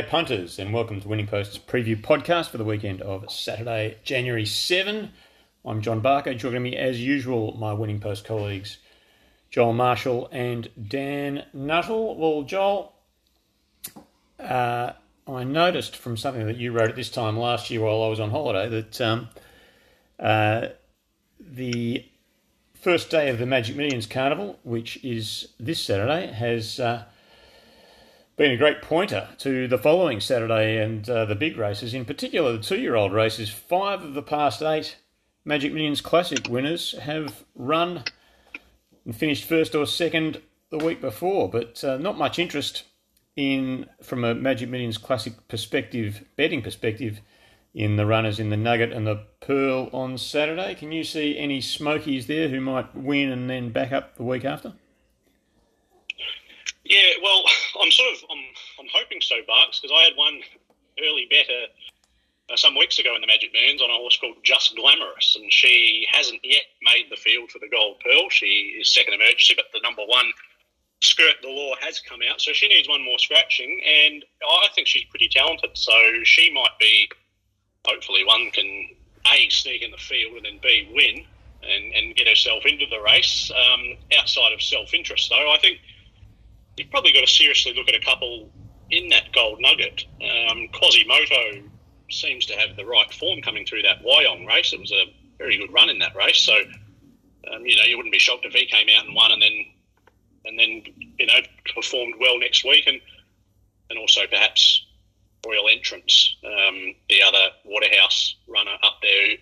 G'day, punters, and welcome to Winning Post's preview podcast for the weekend of Saturday, January 7. I'm John Barker. Joining me, as usual, my Winning Post colleagues, Joel Marshall and Dan Nuttall. Well, Joel, uh, I noticed from something that you wrote at this time last year while I was on holiday that um, uh, the first day of the Magic Millions Carnival, which is this Saturday, has. Uh, been a great pointer to the following Saturday and uh, the big races, in particular the two year old races. Five of the past eight Magic Millions Classic winners have run and finished first or second the week before, but uh, not much interest in from a Magic Millions Classic perspective, betting perspective, in the runners in the Nugget and the Pearl on Saturday. Can you see any smokies there who might win and then back up the week after? Yeah, well, I'm sort of I'm, I'm hoping so, Barks, because I had one early better uh, some weeks ago in the Magic Moons on a horse called Just Glamorous, and she hasn't yet made the field for the Gold Pearl. She is second emergency, but the number one skirt the law has come out, so she needs one more scratching, and I think she's pretty talented. So she might be, hopefully, one can a sneak in the field and then b win and, and get herself into the race. Um, outside of self interest, though, I think you've probably got to seriously look at a couple in that gold nugget. Um, Quasimodo seems to have the right form coming through that Wyong race. It was a very good run in that race, so um, you know you wouldn't be shocked if he came out and won, and then and then you know performed well next week, and and also perhaps Royal Entrance, um, the other Waterhouse runner up there who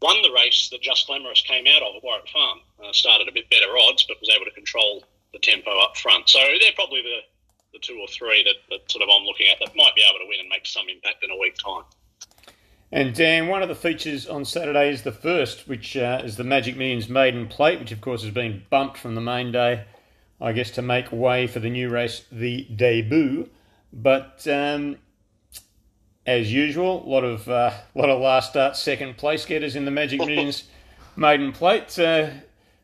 won the race that Just Glamorous came out of at Warwick Farm. Uh, started a bit better odds, but was able to control the tempo up front. So they're probably the, the two or three that, that sort of I'm looking at that might be able to win and make some impact in a week time. And Dan, one of the features on Saturday is the first, which uh, is the Magic Millions Maiden Plate, which of course has been bumped from the main day, I guess, to make way for the new race, the debut. But um, as usual, a lot of uh, lot of last start second place getters in the Magic Millions Maiden Plate. Uh,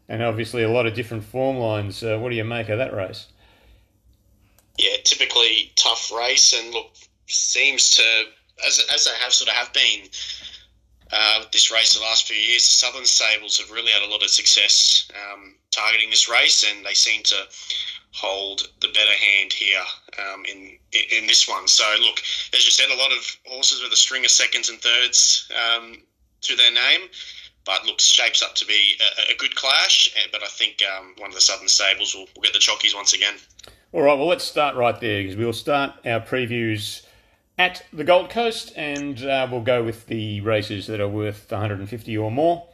and obviously a lot of different form lines. Uh, what do you make of that race? Yeah, typically tough race, and look, seems to as as they have sort of have been uh, this race the last few years. The Southern Stables have really had a lot of success um, targeting this race, and they seem to hold the better hand here um, in in this one. So, look, as you said, a lot of horses with a string of seconds and thirds um, to their name but looks shapes up to be a, a good clash. Eh, but I think um, one of the Southern stables will, will get the chockies once again. All right, well, let's start right there because we'll start our previews at the Gold Coast and uh, we'll go with the races that are worth 150 or more.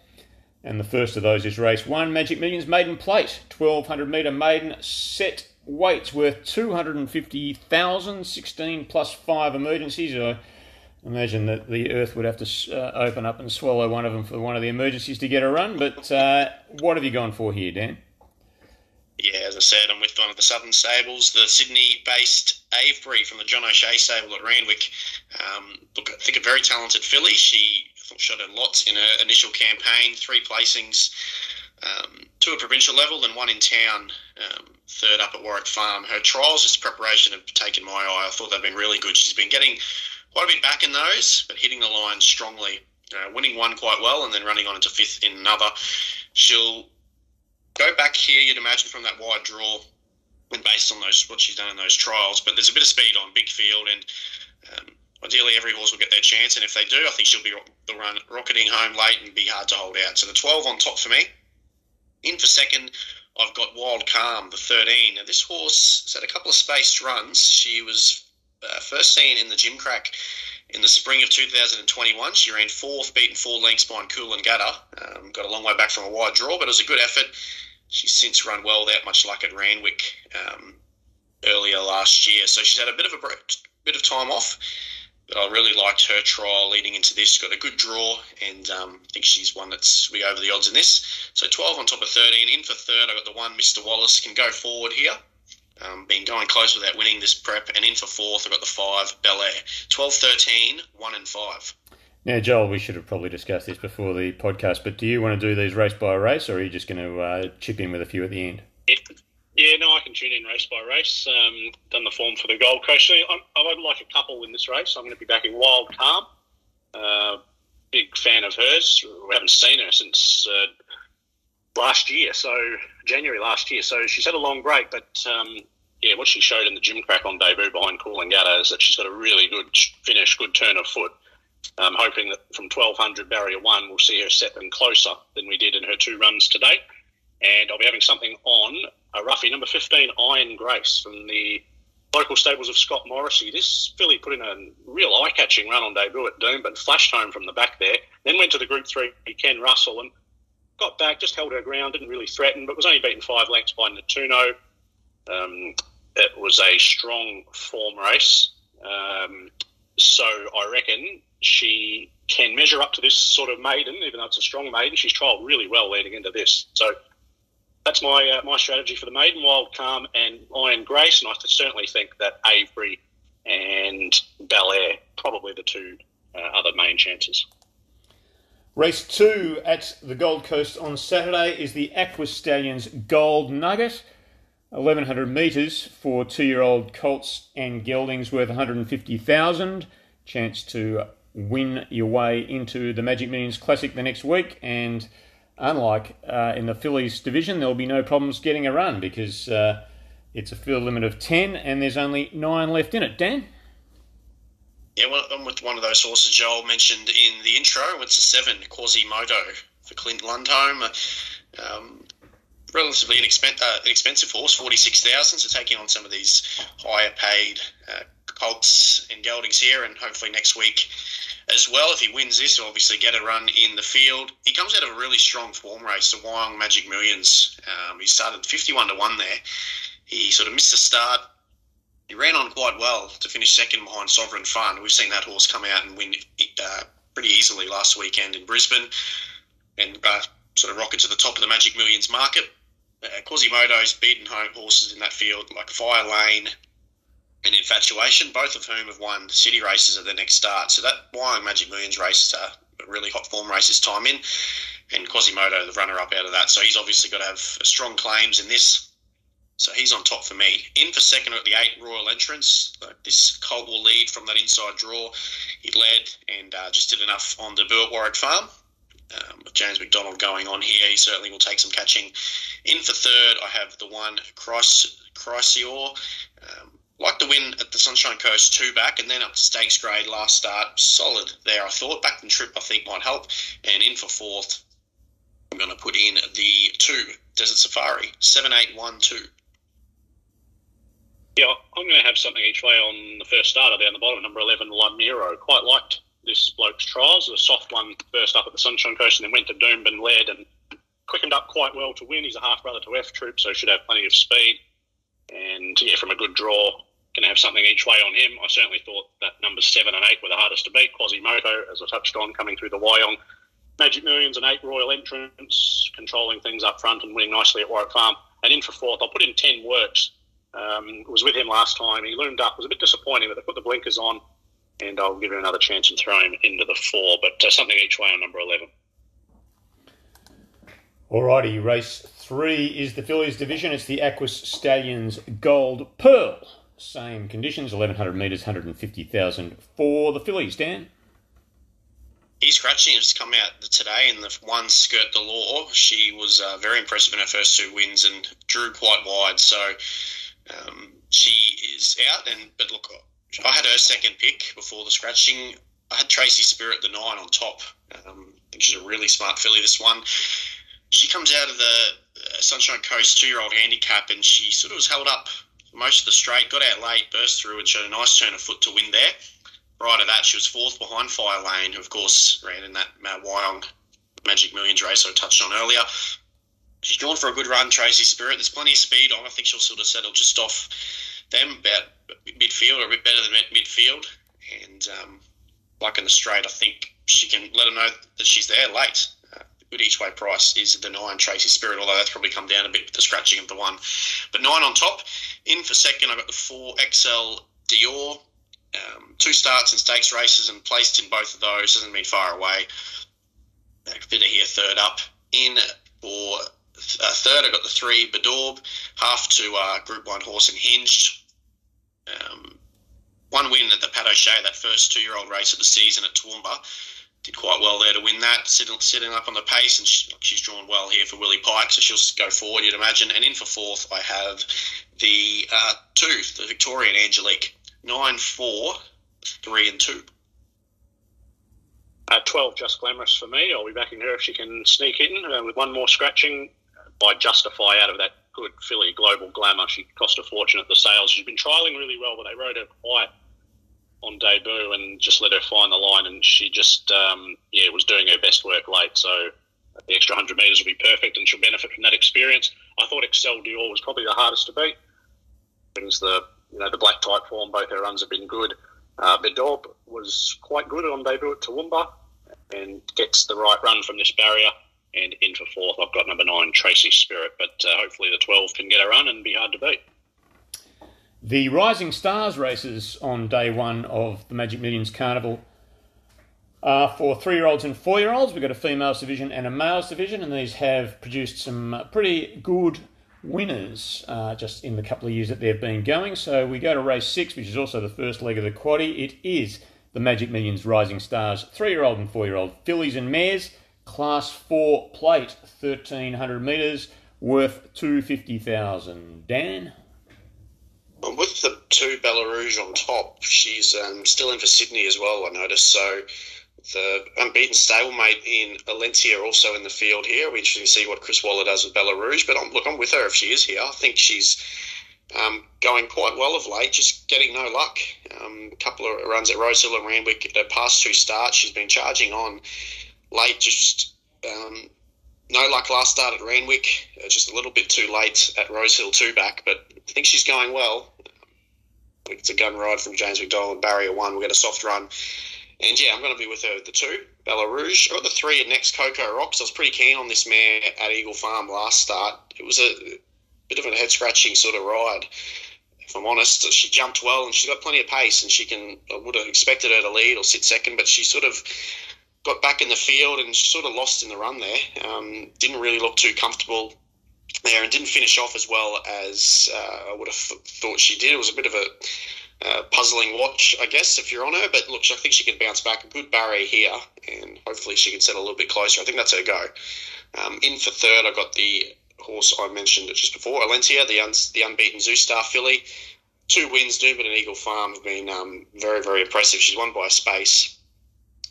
And the first of those is race one Magic Millions Maiden Plate, 1200 metre maiden set weights worth 250,000, 16 plus 5 emergencies. Imagine that the Earth would have to uh, open up and swallow one of them for one of the emergencies to get a run. But uh, what have you gone for here, Dan? Yeah, as I said, I'm with one of the Southern Stables, the Sydney-based Avebury from the John O'Shea stable at Randwick. Um, look, I think a very talented filly. She shot a lots in her initial campaign, three placings um, to a provincial level and one in town, um, third up at Warwick Farm. Her trials, as preparation, have taken my eye. I thought they've been really good. She's been getting quite a bit back in those, but hitting the line strongly. Uh, winning one quite well and then running on into fifth in another. She'll go back here, you'd imagine, from that wide draw and based on those what she's done in those trials. But there's a bit of speed on big field, and um, ideally every horse will get their chance. And if they do, I think she'll be the run rocketing home late and be hard to hold out. So the 12 on top for me. In for second, I've got Wild Calm, the 13. Now this horse has had a couple of spaced runs. She was uh, first seen in the Gimcrack in the spring of 2021. She ran fourth, beaten four lengths behind Coolangatta. Um, got a long way back from a wide draw, but it was a good effort. She's since run well without much luck at Randwick um, earlier last year. So she's had a bit of a break, bit of time off. But I really liked her trial leading into this. Got a good draw, and um, I think she's one that's we over the odds in this. So 12 on top of 13. In for third, I got the one Mr. Wallace can go forward here. Um, been going close without winning this prep, and in for fourth, I've got the five, Bel Air. 12 13, 1 and 5. Now, Joel, we should have probably discussed this before the podcast, but do you want to do these race by race, or are you just going to uh, chip in with a few at the end? Yeah, Yeah, no, I can tune in race by race. Um, done the form for the Gold Coast. So I, I would like a couple in this race. I'm going to be backing Wild Calm. Uh, big fan of hers. We haven't seen her since uh, last year, so January last year. So she's had a long break, but um, yeah, what she showed in the Gimcrack on debut behind Coolangatta is that she's got a really good finish, good turn of foot. I'm hoping that from 1200 barrier one, we'll see her set them closer than we did in her two runs to date. And I'll be having something on a roughie number 15, Iron Grace from the local stables of Scott Morrissey. This filly put in a real eye catching run on debut at Doom, but flashed home from the back there. Then went to the Group 3, Ken Russell, and got back, just held her ground, didn't really threaten, but was only beaten five lengths by Natuno. Um, it was a strong form race. Um, so I reckon she can measure up to this sort of maiden, even though it's a strong maiden. She's trialled really well leading into this. So that's my uh, my strategy for the maiden, Wild Calm and Iron Grace. And I certainly think that Avery and Bel Air probably the two uh, other main chances. Race two at the Gold Coast on Saturday is the Aqua Stallions Gold Nugget. 1100 metres for two-year-old colts and geldings worth 150,000. Chance to win your way into the Magic Millions Classic the next week. And unlike uh, in the fillies division, there will be no problems getting a run because uh, it's a field limit of 10 and there's only nine left in it. Dan? Yeah, I'm with one of those horses Joel mentioned in the intro. It's a seven, Quasimodo for Clint Lundholm. Um, relatively inexpensive, uh, inexpensive horse, forty six thousand. So taking on some of these higher paid uh, colts and geldings here, and hopefully next week as well. If he wins this, he'll obviously get a run in the field. He comes out of a really strong form race, the Wyong Magic Millions. Um, he started fifty one to one there. He sort of missed the start. He ran on quite well to finish second behind Sovereign Fun. We've seen that horse come out and win uh, pretty easily last weekend in Brisbane and uh, sort of rocket to the top of the Magic Millions market. Uh, Quasimodo's beaten home horses in that field like Fire Lane and Infatuation, both of whom have won city races at their next start. So that Wyong Magic Millions race is a really hot form race this time in, and Quasimodo the runner up out of that. So he's obviously got to have strong claims in this. So he's on top for me. In for second at the eight Royal Entrance. This colt will lead from that inside draw. He led and uh, just did enough on debut at Warwick Farm um, with James McDonald going on here, he certainly will take some catching. In for third, I have the one Chrysaor. Um, like the win at the Sunshine Coast two back and then up to stakes grade last start. Solid there, I thought. Back and trip, I think, might help. And in for fourth, I'm going to put in the two Desert Safari, 7812. Yeah, I'm going to have something each way on the first starter down the bottom, number 11, Lamiro. Quite liked this bloke's trials. A soft one first up at the Sunshine Coast and then went to Doomben, led and quickened up quite well to win. He's a half brother to F Troop, so should have plenty of speed. And yeah, from a good draw, going to have something each way on him. I certainly thought that numbers seven and eight were the hardest to beat. Quasimodo, as I touched on, coming through the Wyong. Magic Millions and eight Royal Entrance, controlling things up front and winning nicely at Warwick Farm. And in for fourth, I'll put in 10 works. Um, was with him last time. He loomed up. It was a bit disappointing but they put the blinkers on and I'll give him another chance and throw him into the four, but uh, something each way on number 11. Alrighty, race three is the fillies division. It's the Aquas Stallions Gold Pearl. Same conditions, 1100 metres, 150,000 for the fillies. Dan? He's scratching has come out today in the one skirt the law. She was uh, very impressive in her first two wins and drew quite wide. So um, she is out. And but look, I had her second pick before the scratching. I had Tracy Spirit, the nine, on top. Um, I think she's a really smart filly, this one. She comes out of the uh, Sunshine Coast two year old handicap and she sort of was held up most of the straight, got out late, burst through, and showed a nice turn of foot to win there. Prior to that, she was fourth behind Fire Lane, who, of course, ran in that Matt Wyong Magic Millions race I touched on earlier. She's gone for a good run, Tracy Spirit. There's plenty of speed on. I think she'll sort of settle just off them about midfield or a bit better than midfield. And um, like in the straight, I think she can let them know that she's there late. Uh, good each way price is the nine Tracy Spirit, although that's probably come down a bit with the scratching of the one. But nine on top. In for second, I've got the four XL Dior. Um, two starts in stakes races and placed in both of those. Doesn't mean far away. Fitter here, third up. In for uh, third, I got the three Bedorb, half to uh, Group One horse and Hinged. Um, one win at the Pat O'Shea, that first two-year-old race of the season at Toowoomba. Did quite well there to win that, sitting, sitting up on the pace, and she, she's drawn well here for Willie Pike, so she'll go forward, you'd imagine. And in for fourth, I have the uh, two, the Victorian Angelique, nine, four, three, and two. Uh, 12 just glamorous for me. I'll be backing her if she can sneak in uh, with one more scratching by Justify out of that good filly Global Glamour. She cost a fortune at the sales. She's been trialling really well, but they rode her quiet on debut and just let her find the line, and she just um, yeah was doing her best work late. So the extra hundred metres will be perfect, and she'll benefit from that experience. I thought Excel Dior was probably the hardest to beat. Brings the you know the black type form. Both her runs have been good. Uh, was quite good on debut at Toowoomba and gets the right run from this barrier. And in for fourth, I've got number nine, Tracy Spirit, but uh, hopefully the 12 can get a run and be hard to beat. The Rising Stars races on day one of the Magic Millions Carnival are for three year olds and four year olds. We've got a females division and a males division, and these have produced some pretty good winners uh, just in the couple of years that they've been going. So we go to race six, which is also the first leg of the quaddy. It is the Magic Millions Rising Stars, three year old and four year old fillies and mares, class four plate, 1300 metres, worth 250,000. Dan? with the two Bella Rouge on top, she's um, still in for Sydney as well, I noticed. So the unbeaten stablemate in Valencia also in the field here. Interesting to see what Chris Waller does with Bella Rouge. But I'm, look, I'm with her if she is here. I think she's um, going quite well of late, just getting no luck. Um, a couple of runs at Rosehill and Randwick, her past two starts, she's been charging on late, just um, no luck last start at Randwick, uh, just a little bit too late at Rosehill two back, but I think she's going well. It's a gun ride from James McDonald, barrier one. We'll get a soft run. And yeah, I'm going to be with her the two, Bella Rouge. Got the three at next Coco Rocks. I was pretty keen on this mare at Eagle Farm last start. It was a bit of a head scratching sort of ride. If I'm honest, she jumped well and she's got plenty of pace, and she can. I would have expected her to lead or sit second, but she sort of got back in the field and sort of lost in the run there. Um, didn't really look too comfortable there and didn't finish off as well as uh, I would have thought she did. It was a bit of a uh, puzzling watch, I guess, if you're on her. But look, I think she can bounce back. A good barrier here, and hopefully she can settle a little bit closer. I think that's her go. Um, in for third, I got the horse I mentioned just before, Alentia, the, un- the unbeaten Zoustar filly. Two wins, Doomben and Eagle Farm have been um, very, very impressive. She's won by a space,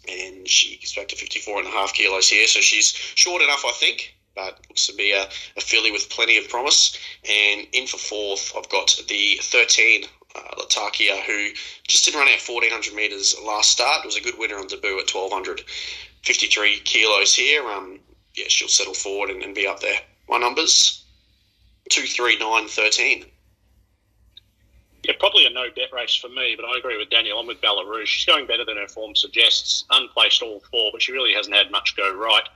and she gets back to 54 and a half kilos here, so she's short enough, I think but looks to be a, a filly with plenty of promise. And in for fourth, I've got the 13 uh, Latakia, who just didn't run out 1400 metres last start. It was a good winner on debut at 1253 kilos here. Um, yeah, she'll settle forward and, and be up there. My numbers two, three, nine, thirteen. Yeah, probably a no bet race for me, but I agree with Daniel. I'm with Bella Rouge. She's going better than her form suggests. Unplaced all four, but she really hasn't had much go right,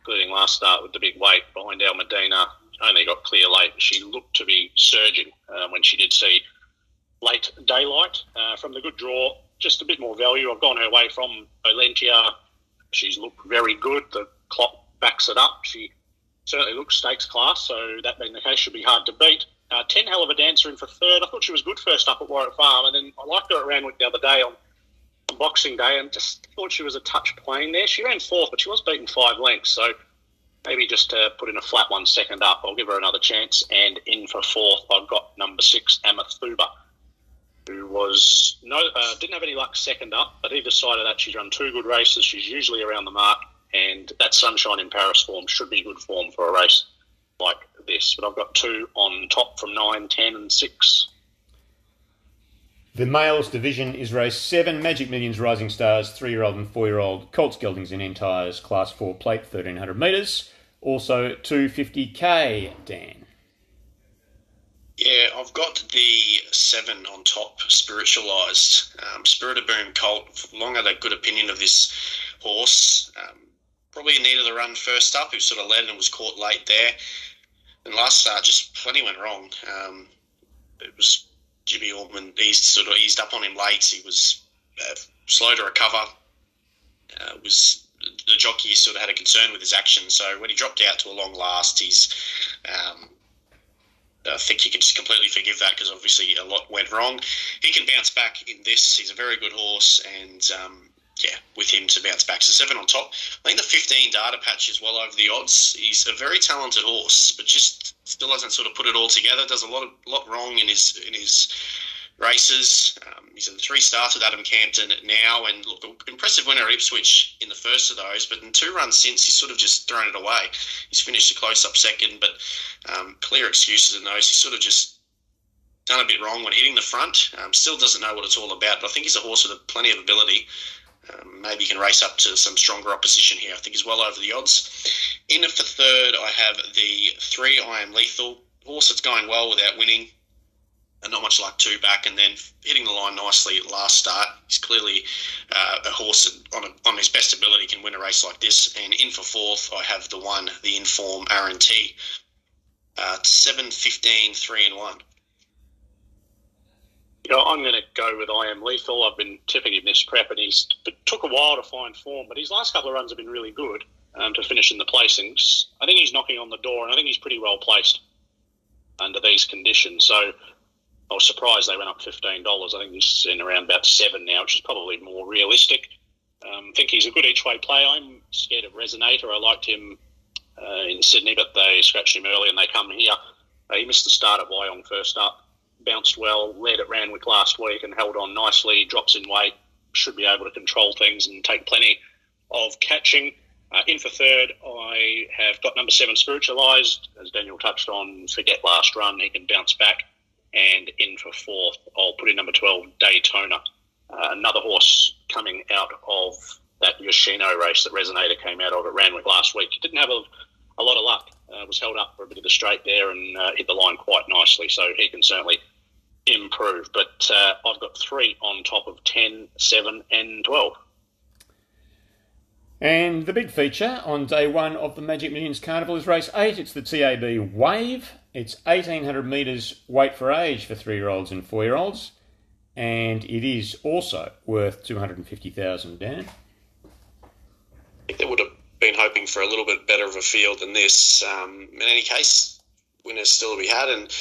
including last start with the big weight behind Al Medina. Only got clear late. She looked to be surging uh, when she did see late daylight uh, from the good draw. Just a bit more value. I've gone her way from Olentia. She's looked very good. The clock backs it up. She certainly looks stakes class, so that being the case, should be hard to beat. Uh, ten hell of a dancer in for third. I thought she was good first up at Warwick Farm, and then I liked her at Randwick the other day on, on Boxing Day, and just thought she was a touch plain there. She ran fourth, but she was beaten five lengths, so maybe just to put in a flat one second up, I'll give her another chance. And in for fourth, I've got number six, Amathuba who was no uh, didn't have any luck second up, but either side of that, she's run two good races. She's usually around the mark, and that Sunshine in Paris form should be good form for a race like this. But I've got two on top from nine, ten, and six. The males division is race seven. Magic Millions Rising Stars, three year old and four year old Colts Geldings in Entires, class four plate, 1300 metres. Also 250k, Dan. Yeah, I've got the seven on top, spiritualized. Um, Spirit of Boom Colt, long had a good opinion of this horse. Um, probably needed the run first up. He sort of led and was caught late there. And last start, just plenty went wrong. Um, it was Jimmy Orman eased, sort of eased up on him late. He was uh, slow to recover. Uh, was the jockey sort of had a concern with his action. So when he dropped out to a long last, he's um, I think he can just completely forgive that because obviously a lot went wrong. He can bounce back in this. He's a very good horse, and um, yeah, with him to bounce back. So seven on top. I think the 15 data patch is well over the odds. He's a very talented horse, but just still hasn't sort of put it all together. Does a lot of lot wrong in his in his races. Um, he's a three starts with Adam Campton now, and look, impressive winner at Ipswich in the first of those. But in two runs since, he's sort of just thrown it away. He's finished a close up second, but um, clear excuses in those. He's sort of just done a bit wrong when hitting the front. Um, still doesn't know what it's all about, but I think he's a horse with plenty of ability. Um, maybe he can race up to some stronger opposition here. I think he's well over the odds. In for third, I have the three I am lethal horse that's going well without winning and not much luck two back, and then hitting the line nicely at last start. He's clearly uh, a horse on, a, on his best ability can win a race like this. And in for fourth, I have the one, the Inform RNT. Uh, 7, 15, 3 and 1. Yeah, I'm going to go with I Am Lethal. I've been tipping him this prep, and he's it took a while to find form, but his last couple of runs have been really good um, to finish in the placings. I think he's knocking on the door, and I think he's pretty well placed under these conditions. So I was surprised they went up fifteen dollars. I think he's in around about seven now, which is probably more realistic. Um, I think he's a good each way player. I'm scared of Resonator. I liked him uh, in Sydney, but they scratched him early and they come here. Uh, he missed the start at Wyong first up, bounced well, led at Randwick last week and held on nicely. Drops in weight, should be able to control things and take plenty of catching. Uh, in for third, I have got number seven spiritualized. As Daniel touched on, forget last run, he can bounce back and in for fourth, I'll put in number 12, Daytona. Uh, another horse coming out of that Yoshino race that Resonator came out of at Randwick last week. He didn't have a, a lot of luck. Uh, was held up for a bit of the straight there and uh, hit the line quite nicely, so he can certainly improve. But uh, I've got three on top of 10, 7, and 12. And the big feature on day one of the Magic Millions Carnival is race eight. It's the TAB Wave. It's 1800 metres weight for age for three year olds and four year olds. And it is also worth 250000 Dan. I think they would have been hoping for a little bit better of a field than this. Um, in any case, winners still to be had. And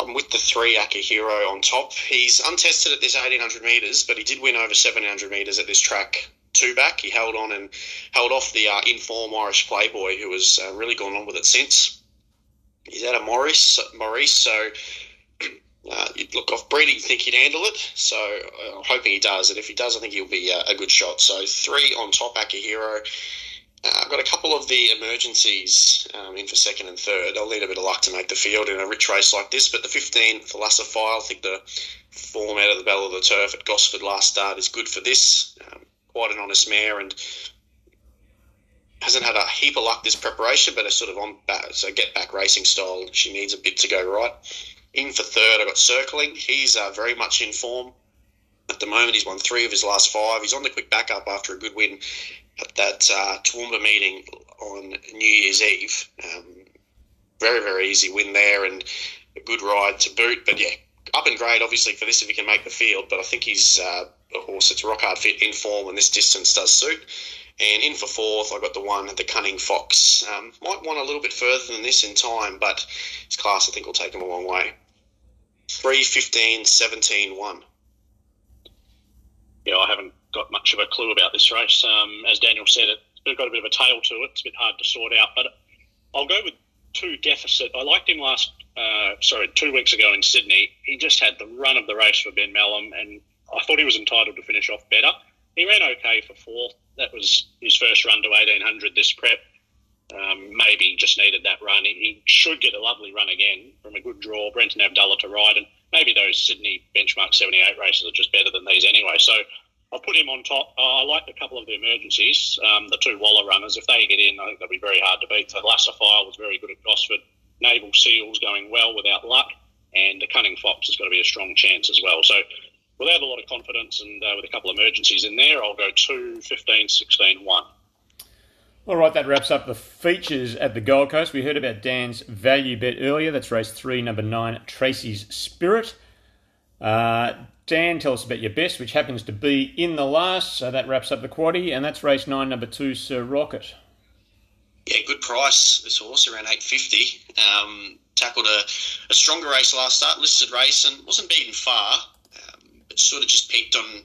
I'm with the three Akihiro on top. He's untested at this 1800 metres, but he did win over 700 metres at this track two back. He held on and held off the uh, inform Irish Playboy, who has uh, really gone on with it since. He's out of Maurice, Maurice so uh, you'd look off breeding, think he'd handle it. So uh, I'm hoping he does. And if he does, I think he'll be uh, a good shot. So three on top, Akihiro. Uh, I've got a couple of the emergencies um, in for second and third. I'll need a bit of luck to make the field in a rich race like this. But the 15, Philosophy, I think the form out of the Belle of the Turf at Gosford last start is good for this. Um, quite an honest mare and hasn't had a heap of luck this preparation, but a sort of on so get back racing style. She needs a bit to go right. In for third, I've got circling. He's uh, very much in form at the moment. He's won three of his last five. He's on the quick backup after a good win at that uh, Toowoomba meeting on New Year's Eve. Um, very very easy win there and a good ride to boot. But yeah, up in grade obviously for this if he can make the field. But I think he's uh, a horse that's rock hard fit in form, and this distance does suit. And in for fourth, I got the one, the Cunning Fox. Um, might want a little bit further than this in time, but his class I think will take him a long way. 3, 15, 17, 1. Yeah, I haven't got much of a clue about this race. Um, as Daniel said, it's got a bit of a tail to it. It's a bit hard to sort out, but I'll go with two deficit. I liked him last, uh, sorry, two weeks ago in Sydney. He just had the run of the race for Ben Melham, and I thought he was entitled to finish off better. He ran okay for fourth. That was his first run to 1800 this prep. Um, maybe just needed that run. He, he, should get a lovely run again from a good draw. Brenton Avdulla to ride, and maybe those Sydney benchmark 78 races are just better than these anyway. So I'll put him on top. I like a couple of the emergencies, um, the two Waller runners. If they get in, I think they'll be very hard to beat. So Lassafire was very good at Gosford. Naval Seals going well without luck, and the Cunning Fox has got to be a strong chance as well. So without a lot of confidence and uh, with a couple of emergencies in there, I'll go 2, 15, 16, 1. All right, that wraps up the features at the Gold Coast. We heard about Dan's value bet earlier. That's race three, number nine, Tracy's Spirit. Uh, Dan, tell us about your best, which happens to be in the last. So that wraps up the quaddy, and that's race nine, number two, Sir Rocket. Yeah, good price. This horse around eight fifty. Um, tackled a, a, stronger race last start, listed race, and wasn't beaten far, um, but sort of just peaked on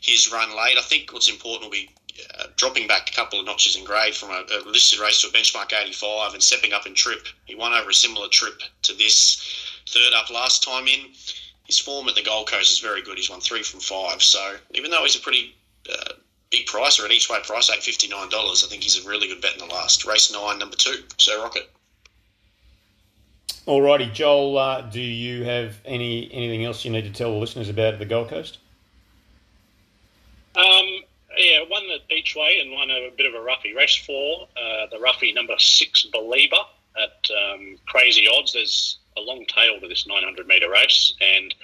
his run late. I think what's important will be uh, dropping back a couple of notches in grade from a, a, listed race to a benchmark 85 and stepping up in trip. He won over a similar trip to this third up last time in. His form at the Gold Coast is very good. He's won three from five. So even though he's a pretty uh, big price or an each way price, eight fifty nine dollars, I think he's a really good bet in the last race nine, number two, Sir Rocket. Alrighty, Joel. Uh, do you have any anything else you need to tell the listeners about the Gold Coast? Um, yeah, one that each way and one a bit of a roughie. Race four, uh, the roughie number six, Belieber at um, crazy odds. There's a long tail to this 900 metre race, and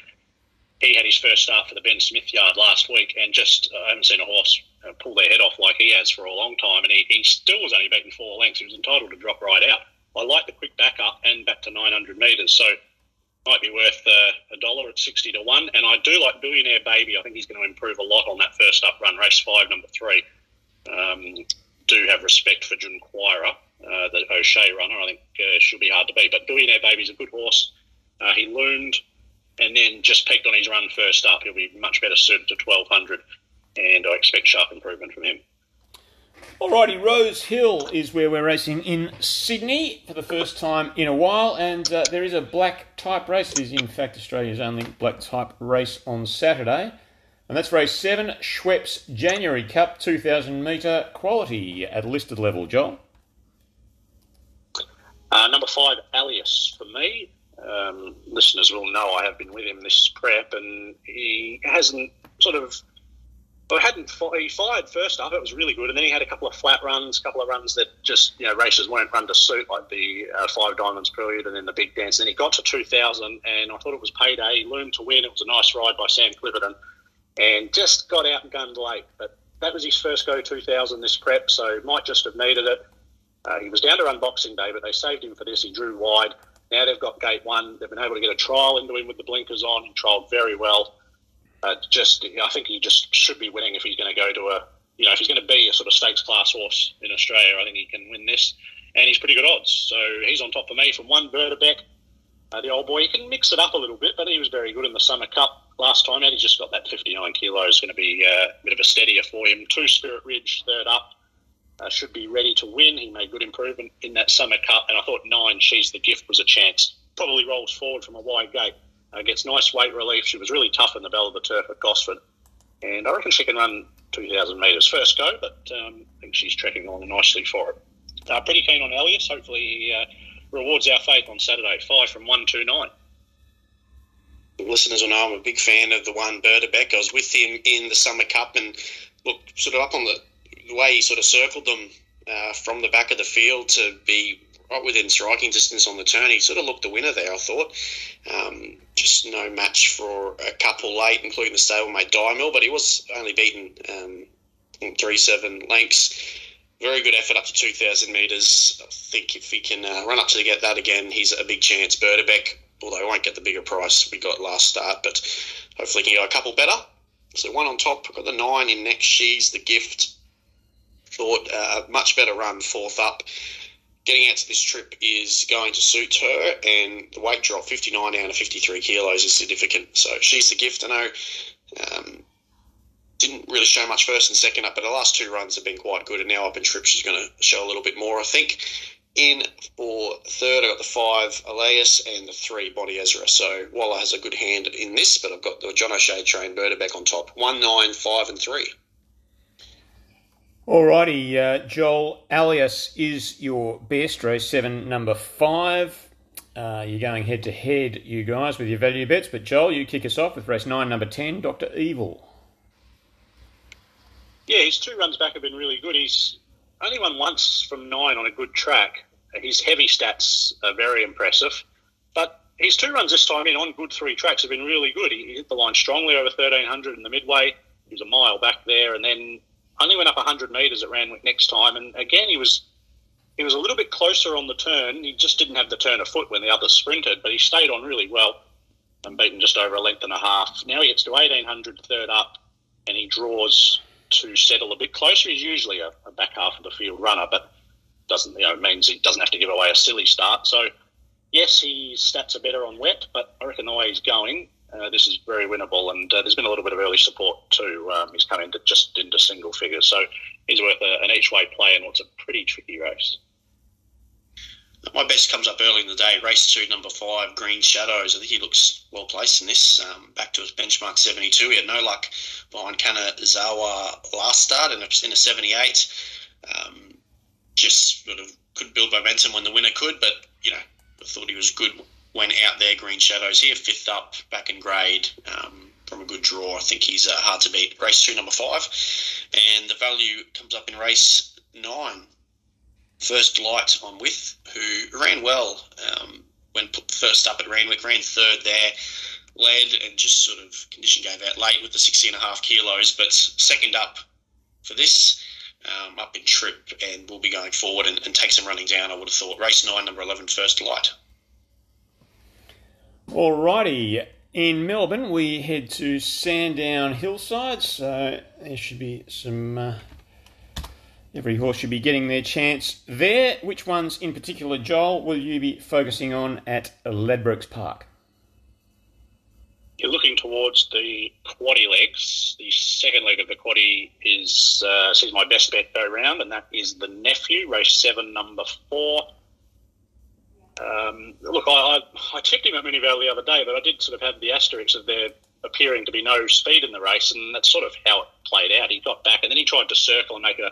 he had his first start for the Ben Smith yard last week, and just uh, I haven't seen a horse uh, pull their head off like he has for a long time, and he, he still was only beaten four lengths. He was entitled to drop right out. I like the quick back up and back to 900 metres, so might be worth uh, a dollar at 60 to 1. And I do like Billionaire Baby. I think he's going to improve a lot on that first up run, race five, number three. Um, do have respect for Junquira, uh, the O'Shea runner. I think uh, she'll be hard to beat. But Billionaire Baby's a good horse. Uh, he loomed and then just peaked on his run first up. He'll be much better suited to 1200, and I expect sharp improvement from him. Alrighty, Rosehill is where we're racing in Sydney for the first time in a while, and uh, there is a black type race. It is, in fact, Australia's only black type race on Saturday. And that's race seven, Schweppes January Cup 2000 metre quality at listed level. Joel? Uh, number five, Alias for me. Um, listeners will know I have been with him this prep, and he hasn't sort of hadn't he fired first up. It was really good, and then he had a couple of flat runs, a couple of runs that just you know races weren't run to suit, like the uh, Five Diamonds period, and then the Big Dance. And he got to 2000, and I thought it was payday. He learned to win. It was a nice ride by Sam Clipperton, and just got out and gunned late. But that was his first go 2000 this prep, so might just have needed it. Uh, he was down to run Boxing Day, but they saved him for this. He drew wide. Now they've got gate one. They've been able to get a trial into him with the blinkers on. He trialled very well. Uh, just, I think he just should be winning if he's going to go to a, you know, if he's going to be a sort of stakes class horse in Australia. I think he can win this, and he's pretty good odds. So he's on top for me from one Berdebeck. Uh, the old boy, he can mix it up a little bit, but he was very good in the Summer Cup last time out. He just got that 59 kilos, going to be uh, a bit of a steadier for him. Two Spirit Ridge, third up, uh, should be ready to win. He made good improvement in that Summer Cup, and I thought nine, She's the Gift, was a chance. Probably rolls forward from a wide gate. Uh, gets nice weight relief. She was really tough in the belle of the turf at Gosford. And I reckon she can run 2,000 metres first go, but um, I think she's tracking along nicely for it. Uh, pretty keen on Elias. Hopefully he uh, rewards our faith on Saturday. Five from 129. Listeners will know I'm a big fan of the one Berdebeck. I was with him in the Summer Cup and look sort of up on the, the way he sort of circled them uh, from the back of the field to be right within striking distance on the turn. He sort of looked the winner there, I thought. Um, just no match for a couple late, including the stablemate Diamond, but he was only beaten um, three seven lengths. Very good effort up to 2,000 metres. I think if he can uh, run up to get that again, he's a big chance. Berdebeck, although he won't get the bigger price we got last start, but hopefully he can go a couple better. So one on top, I've got the nine in next. She's the gift. Thought uh, much better run fourth up getting out to this trip is going to suit her, and the weight drop 59 down to 53 kilos is significant. So she's the gift. I know um, didn't really show much first and second up, but the last two runs have been quite good, and now up in trip she's going to show a little bit more, I think. In for third, I got the five Elias and the three Bonnie Ezra. So Waller has a good hand in this, but I've got the John O'Shea trained back on top. One, nine, five, and three. Alrighty, uh, Joel Alias is your best race seven, number five. Uh, you're going head to head, you guys, with your value bets. But Joel, you kick us off with race nine, number ten, Doctor Evil. Yeah, his two runs back have been really good. He's only won once from nine on a good track. His heavy stats are very impressive, but his two runs this time in on good three tracks have been really good. He hit the line strongly over 1300 in the midway. He was a mile back there, and then only went up 100 metres at Randwick next time, and again he was he was a little bit closer on the turn. He just didn't have the turn of foot when the others sprinted, but he stayed on really well. and beaten just over a length and a half. Now he gets to 1800 third up and he draws to settle a bit closer. He's usually a, a back half of the field runner, but doesn't you know means he doesn't have to give away a silly start. So yes, his stats are better on wet, but I reckon the way he's going, uh, this is very winnable. And uh, there's been a little bit of early support too. Um, he's come into just into single figures, so he's worth a, an each way play in what's a pretty tricky race. My best comes up early in the day. Race two, number five, Green Shadows. I think he looks well placed in this. Um, back to his benchmark 72. He had no luck behind Kanazawa last start in a, in a 78. Um, just sort of could build momentum when the winner could, but you know, I thought he was good when out there. Green Shadows here, fifth up, back in grade. Um, from a good draw, I think he's uh, hard to beat. Race two, number five, and the value comes up in race nine. First Light on with, who ran well um, when first up at Randwick, ran third there, led and just sort of condition gave out late with the 60 and a half kilos, but second up for this um, up in trip and will be going forward and, and, take some running down. I would have thought race nine, number eleven, first light. Alrighty, in Melbourne we head to Sandown Hillside, so there should be some. Uh, every horse should be getting their chance there. Which ones in particular, Joel, will you be focusing on at Ladbrokes Park? you're looking towards the quaddy legs. The second leg of the quaddy is uh, sees my best bet go round, and that is the nephew, race seven, number four. Um, look, I, I, him at Moonee Valley the other day, but I did sort of have the asterisk of there appearing to be no speed in the race, and that's sort of how it played out. He got back, and then he tried to circle and make a,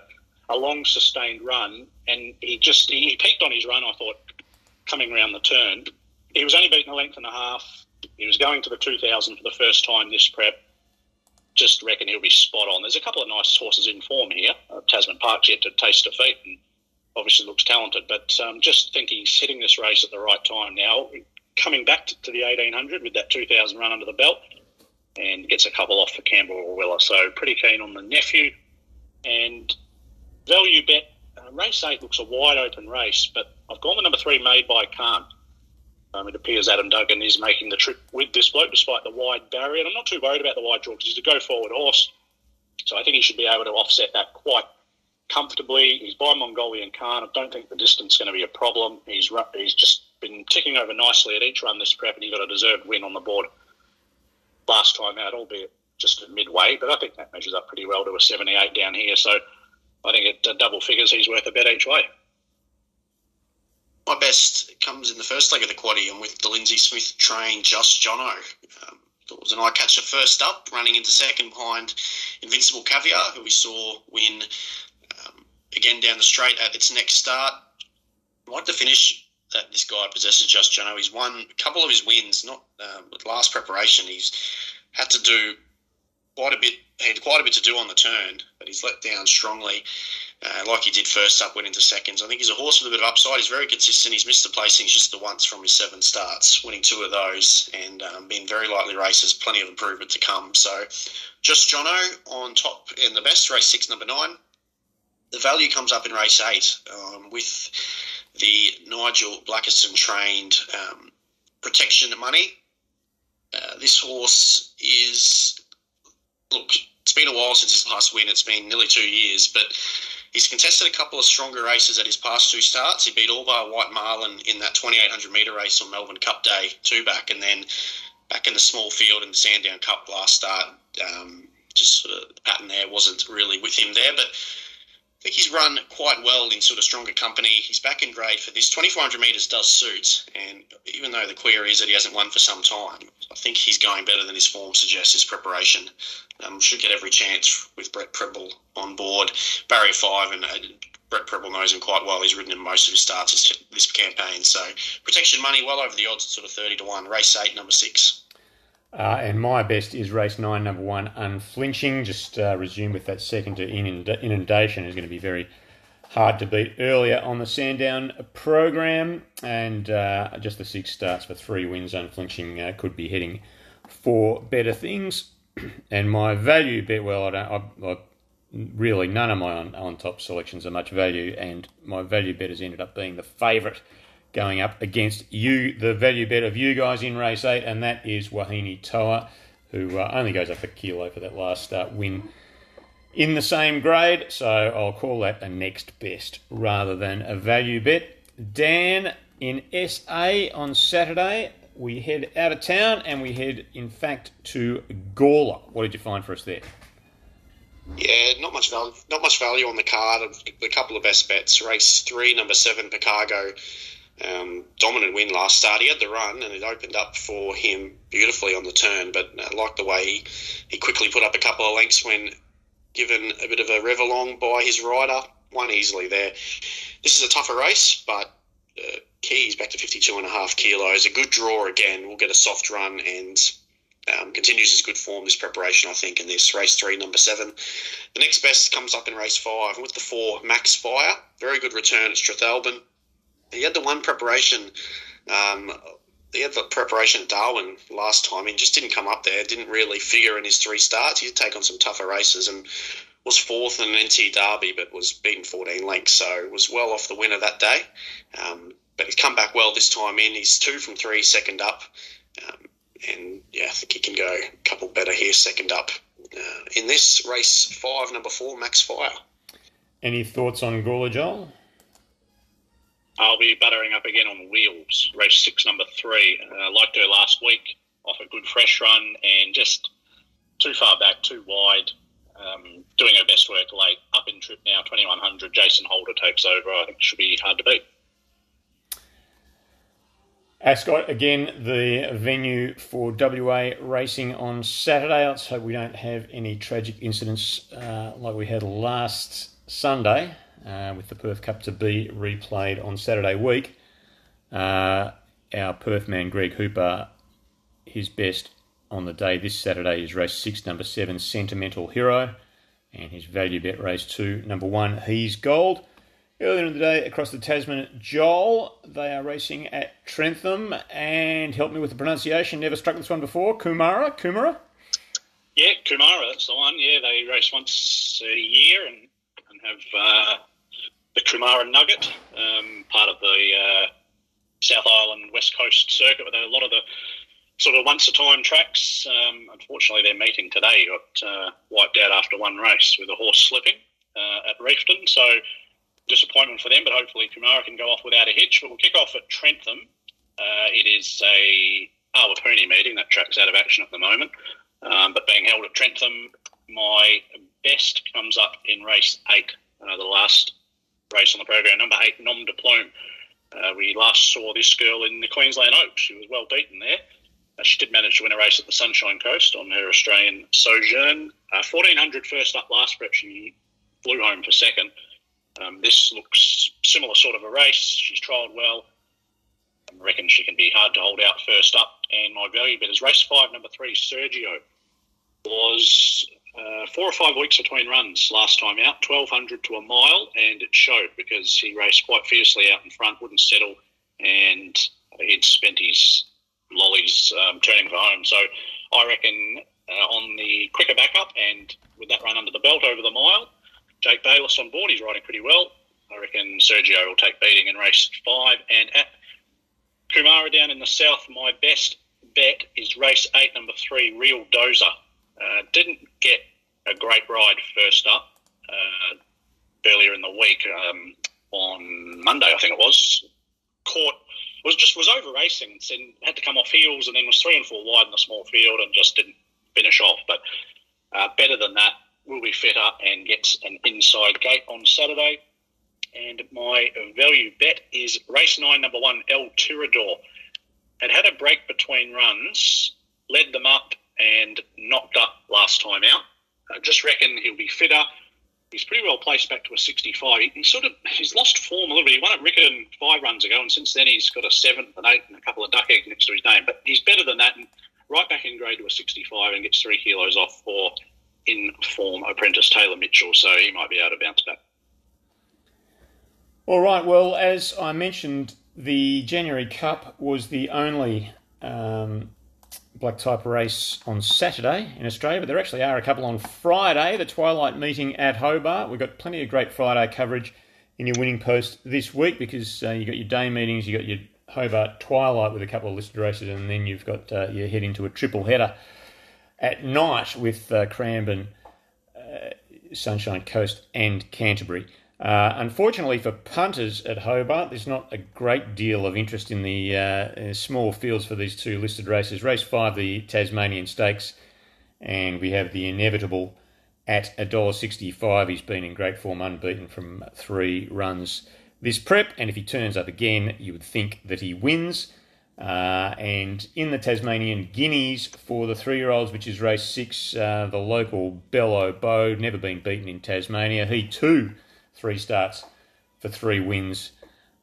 a long, sustained run, and he just he, peaked on his run. I thought coming around the turn, he was only beaten a length and a half he was going to the 2000 for the first time this prep. Just reckon he'll be spot on. There's a couple of nice horses in form here. Uh, Tasman Park's yet to taste defeat and obviously looks talented, but um, just thinking he's hitting this race at the right time now. Coming back to, the 1800 with that 2000 run under the belt and gets a couple off for Campbell or Weller. So pretty keen on the nephew. And value bet, uh, race 8 looks a wide open race, but I've gone the number 3 made by Khan. Um, it appears Adam Duggan is making the trip with this bloke despite the wide barrier. And I'm not too worried about the wide draw because he's a go forward horse. So I think he should be able to offset that quite comfortably. He's by Mongolian Khan. I don't think the distance is going to be a problem. He's he's just been ticking over nicely at each run this prep, and he got a deserved win on the board last time out, albeit just at midway. But I think that measures up pretty well to a 78 down here. So I think at double figures, he's worth a bet each way. My best comes in the first leg of the quaddy. I'm with the Lindsay Smith train, Just Jono. Um, was an eye catcher first up, running into second behind Invincible Caviar, who we saw win again down the straight at its next start. What the finish that this guy possesses, Just Jono. He's won a couple of his wins, not um, with last preparation. He's had to do quite a bit, He had quite a bit to do on the turn, but he's let down strongly uh, like he did first up, went into seconds. I think he's a horse with a bit of upside. He's very consistent. He's missed the placings just the once from his seven starts, winning two of those and um, being very lightly races. Plenty of improvement to come. So, just Jono on top in the best race six, number nine. The value comes up in race eight um, with the Nigel Blackiston trained um, protection money. Uh, this horse is look. It's been a while since his last win. It's been nearly two years, but He's contested a couple of stronger races at his past two starts. He beat All Bar White Marlin in that 2800 metre race on Melbourne Cup Day, two back, and then back in the small field in the Sandown Cup last start. Um, just sort of the pattern there wasn't really with him there, but he's run quite well in sort of stronger company. He's back in grade for this. 2400 metres does suit, and even though the query is that he hasn't won for some time, I think he's going better than his form suggests, his preparation. Um, should get every chance with Brett Prebble on board. Barrier 5, and uh, Brett Prebble knows him quite well. He's ridden in most of his starts this, this campaign. So protection money well over the odds at sort of 30 to 1. Race 8, number 6. Uh, and my best is race nine, number one, unflinching. Just uh, resume with that second to in inundation is going to be very hard to beat earlier on the Sandown program. And uh, just the six starts for three wins, unflinching uh, could be heading for better things. and my value bet, well, I don't, I, I, really none of my on, on top selections are much value, and my value bet has ended up being the favourite going up against you, the value bet of you guys in race eight, and that is Wahine Toa, who uh, only goes up a kilo for that last uh, win in the same grade. So I'll call that a next best rather than a value bet. Dan in SA on Saturday. We head out of town and we head, in fact, to Gawler. What did you find for us there? Yeah, not much value. Not much value on the card. A couple of best bets. Race three, number seven, Picargo. Um, dominant win last start. He had the run and it opened up for him beautifully on the turn. But I like the way he, he quickly put up a couple of lengths when given a bit of a rev along by his rider. Won easily there. This is a tougher race, but uh, Keys back to 52 and a half kilos. A good draw again. We'll get a soft run and um, continues his good form, this preparation, I think, in this race three, number seven. The next best comes up in race five with the four, Max Fire. Very good return at Strathalbyn. He had the one preparation, um, he had the preparation at Darwin last time. He just didn't come up there, didn't really figure in his three starts. He did take on some tougher races and was fourth in an NT Derby, but was beaten 14 lengths, so was well off the winner that day. Um, but he's come back well this time in. He's two from three, second up. Um, and yeah, I think he can go a couple better here, second up. Uh, in this race five, number four, Max Fire. Any thoughts on Gawler, Joel? I'll be buttering up again on wheels. Race six, number three. Uh, liked her last week off a good fresh run and just too far back, too wide. Um, doing her best work late. Up in trip now, 2100. Jason Holder takes over. I think should be hard to beat. Ascot, again, the venue for WA racing on Saturday. Let's hope we don't have any tragic incidents uh, like we had last Sunday uh, with the Perth Cup to be replayed on Saturday week. Uh, our Perth man, Greg Hooper, his best on the day this Saturday is race six, number seven, Sentimental Hero, and his value bet race two, number one, He's Gold. Earlier in the day, across the Tasman, Joel, they are racing at Trentham, and help me with the pronunciation. Never struck this one before. Kumara, Kumara. Yeah, Kumara, that's the one. Yeah, they race once a year and, and have uh, the Kumara Nugget, um, part of the uh, South Island West Coast circuit, with a lot of the sort of once a time tracks. Um, unfortunately, their meeting today got uh, wiped out after one race with a horse slipping uh, at Reefton. So disappointment for them, but hopefully Kumara can go off without a hitch. But we'll kick off at Trentham. Uh, it is a Awapuni meeting. That track's out of action at the moment, um, but being held at Trentham, my best comes up in race eight, uh, the last race on the program, number eight, Nom de Plume. Uh, we last saw this girl in the Queensland Oaks. She was well beaten there. Uh, she did manage to win a race at the Sunshine Coast on her Australian sojourn. Uh, 1400 first up last prep, she flew home for second. Um, this looks similar sort of a race. She's trialled well. I reckon she can be hard to hold out first up. And my value bet is race five, number three, Sergio. Was uh, four or five weeks between runs last time out, 1200 to a mile, and it showed because he raced quite fiercely out in front, wouldn't settle, and he'd spent his lollies um, turning for home. So I reckon uh, on the quicker backup and with that run under the belt over the mile, Jake Bayliss on board. He's riding pretty well. I reckon Sergio will take beating in race five. And at Kumara down in the south, my best bet is race eight, number three, Real Dozer. Uh, didn't get a great ride first up uh, earlier in the week um, on Monday, I think it was. Caught was just was over racing and had to come off heels and then was three and four wide in the small field and just didn't finish off. But uh, better than that, will be fit up and gets an inside gate on Saturday. And my value bet is race nine, number one, El Tirador. Had had a break between runs, led them up and knocked up last time out. I just reckon he'll be fitter. He's pretty well placed back to a 65. He, he's sort of he's lost form a little bit. He won at Riccarton five runs ago, and since then he's got a seventh, and eight, and a couple of duck eggs next to his name. But he's better than that, and right back in grade to a 65, and gets three kilos off for in form apprentice Taylor Mitchell, so he might be able to bounce back. All right. Well, as I mentioned, the January Cup was the only um, black type race on Saturday in Australia, but there actually are a couple on Friday. The Twilight meeting at Hobart. We've got plenty of great Friday coverage, in your winning post this week because uh, you got your day meetings, you've got your Hobart Twilight with a couple of listed races, and then you've got uh, you head into a triple header at night with uh, Cranbourne, uh, Sunshine Coast, and Canterbury. Uh, unfortunately for punters at Hobart, there's not a great deal of interest in the uh, small fields for these two listed races. Race five, the Tasmanian Stakes, and we have the inevitable at $1.65. He's been in great form, unbeaten from three runs this prep, and if he turns up again, you would think that he wins. Uh, and in the Tasmanian Guineas for the three year olds, which is race six, uh, the local Bello Bow, never been beaten in Tasmania. He too, three starts for three wins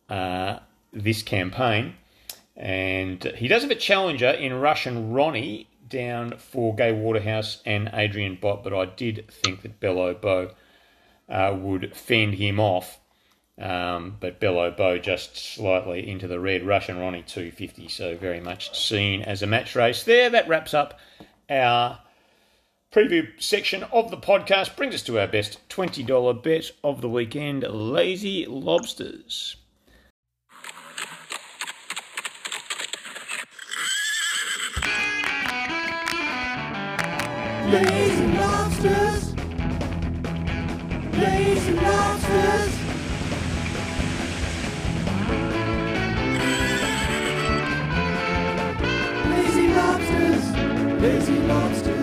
uh, this campaign. And he does have a challenger in Russian Ronnie down for Gay Waterhouse and Adrian Bott, but I did think that Bello Bow uh, would fend him off. Um, but Bello Bow just slightly into the red. Russian Ronnie 250, so very much seen as a match race there. That wraps up our preview section of the podcast. Brings us to our best $20 bet of the weekend Lazy Lobsters. Lazy lobsters. Lazy lobsters. Lazy lobsters. Lazy lobsters.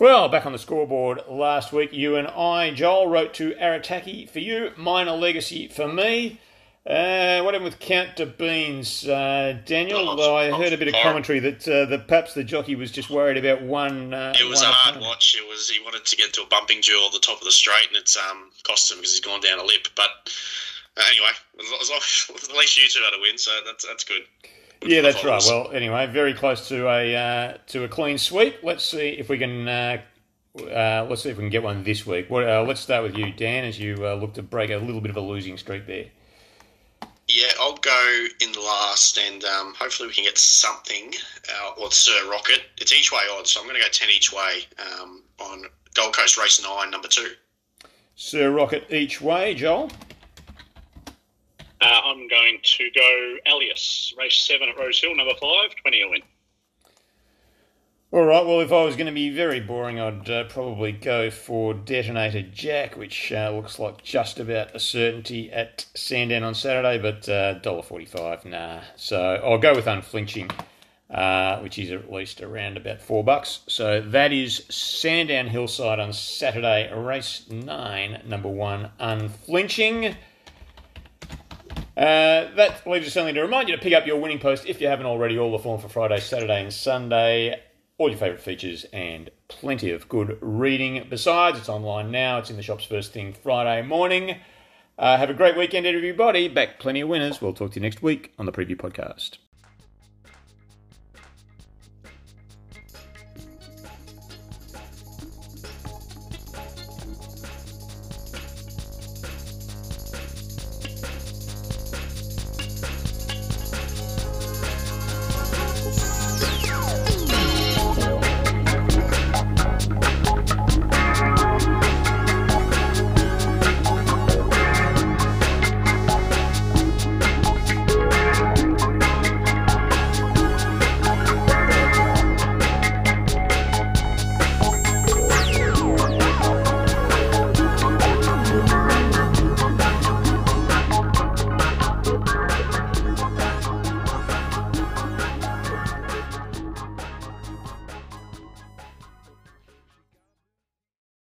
Well, back on the scoreboard last week, you and I, Joel, wrote to Arataki for you, minor legacy for me. Uh, what happened with Count de Beans, uh, Daniel? Although I heard a bit of commentary that uh, that perhaps the jockey was just worried about one. Uh, It was a hard opponent. watch. It was he wanted to get to a bumping duel at the top of the straight, and it's um cost him because he's gone down a lip. But uh, anyway, as long, as long at least you two had a win, so that's that's good. Yeah, that's right. Well, anyway, very close to a uh, to a clean sweep. Let's see if we can. Uh, uh, let's see if we can get one this week. What, uh, let's start with you, Dan, as you uh, look to break a little bit of a losing streak there. Yeah, I'll go in the last, and um, hopefully we can get something. Uh, or Sir Rocket. It's each way odds, so I'm going to go ten each way um, on Gold Coast Race Nine, number two. Sir Rocket each way, Joel. Uh, I'm going to go Alias, race seven at Rosehill, number five, 20 a win. All right. Well, if I was going to be very boring, I'd uh, probably go for Detonator Jack, which uh, looks like just about a certainty at Sandown on Saturday, but uh, $1.45, nah. So I'll go with Unflinching, uh, which is at least around about four bucks. So that is Sandown Hillside on Saturday, race nine, number one, Unflinching. Uh, that leaves us only to remind you to pick up your winning post if you haven't already. All the form for Friday, Saturday, and Sunday. All your favourite features and plenty of good reading. Besides, it's online now. It's in the shops first thing Friday morning. Uh, have a great weekend, everybody. Back plenty of winners. We'll talk to you next week on the Preview Podcast.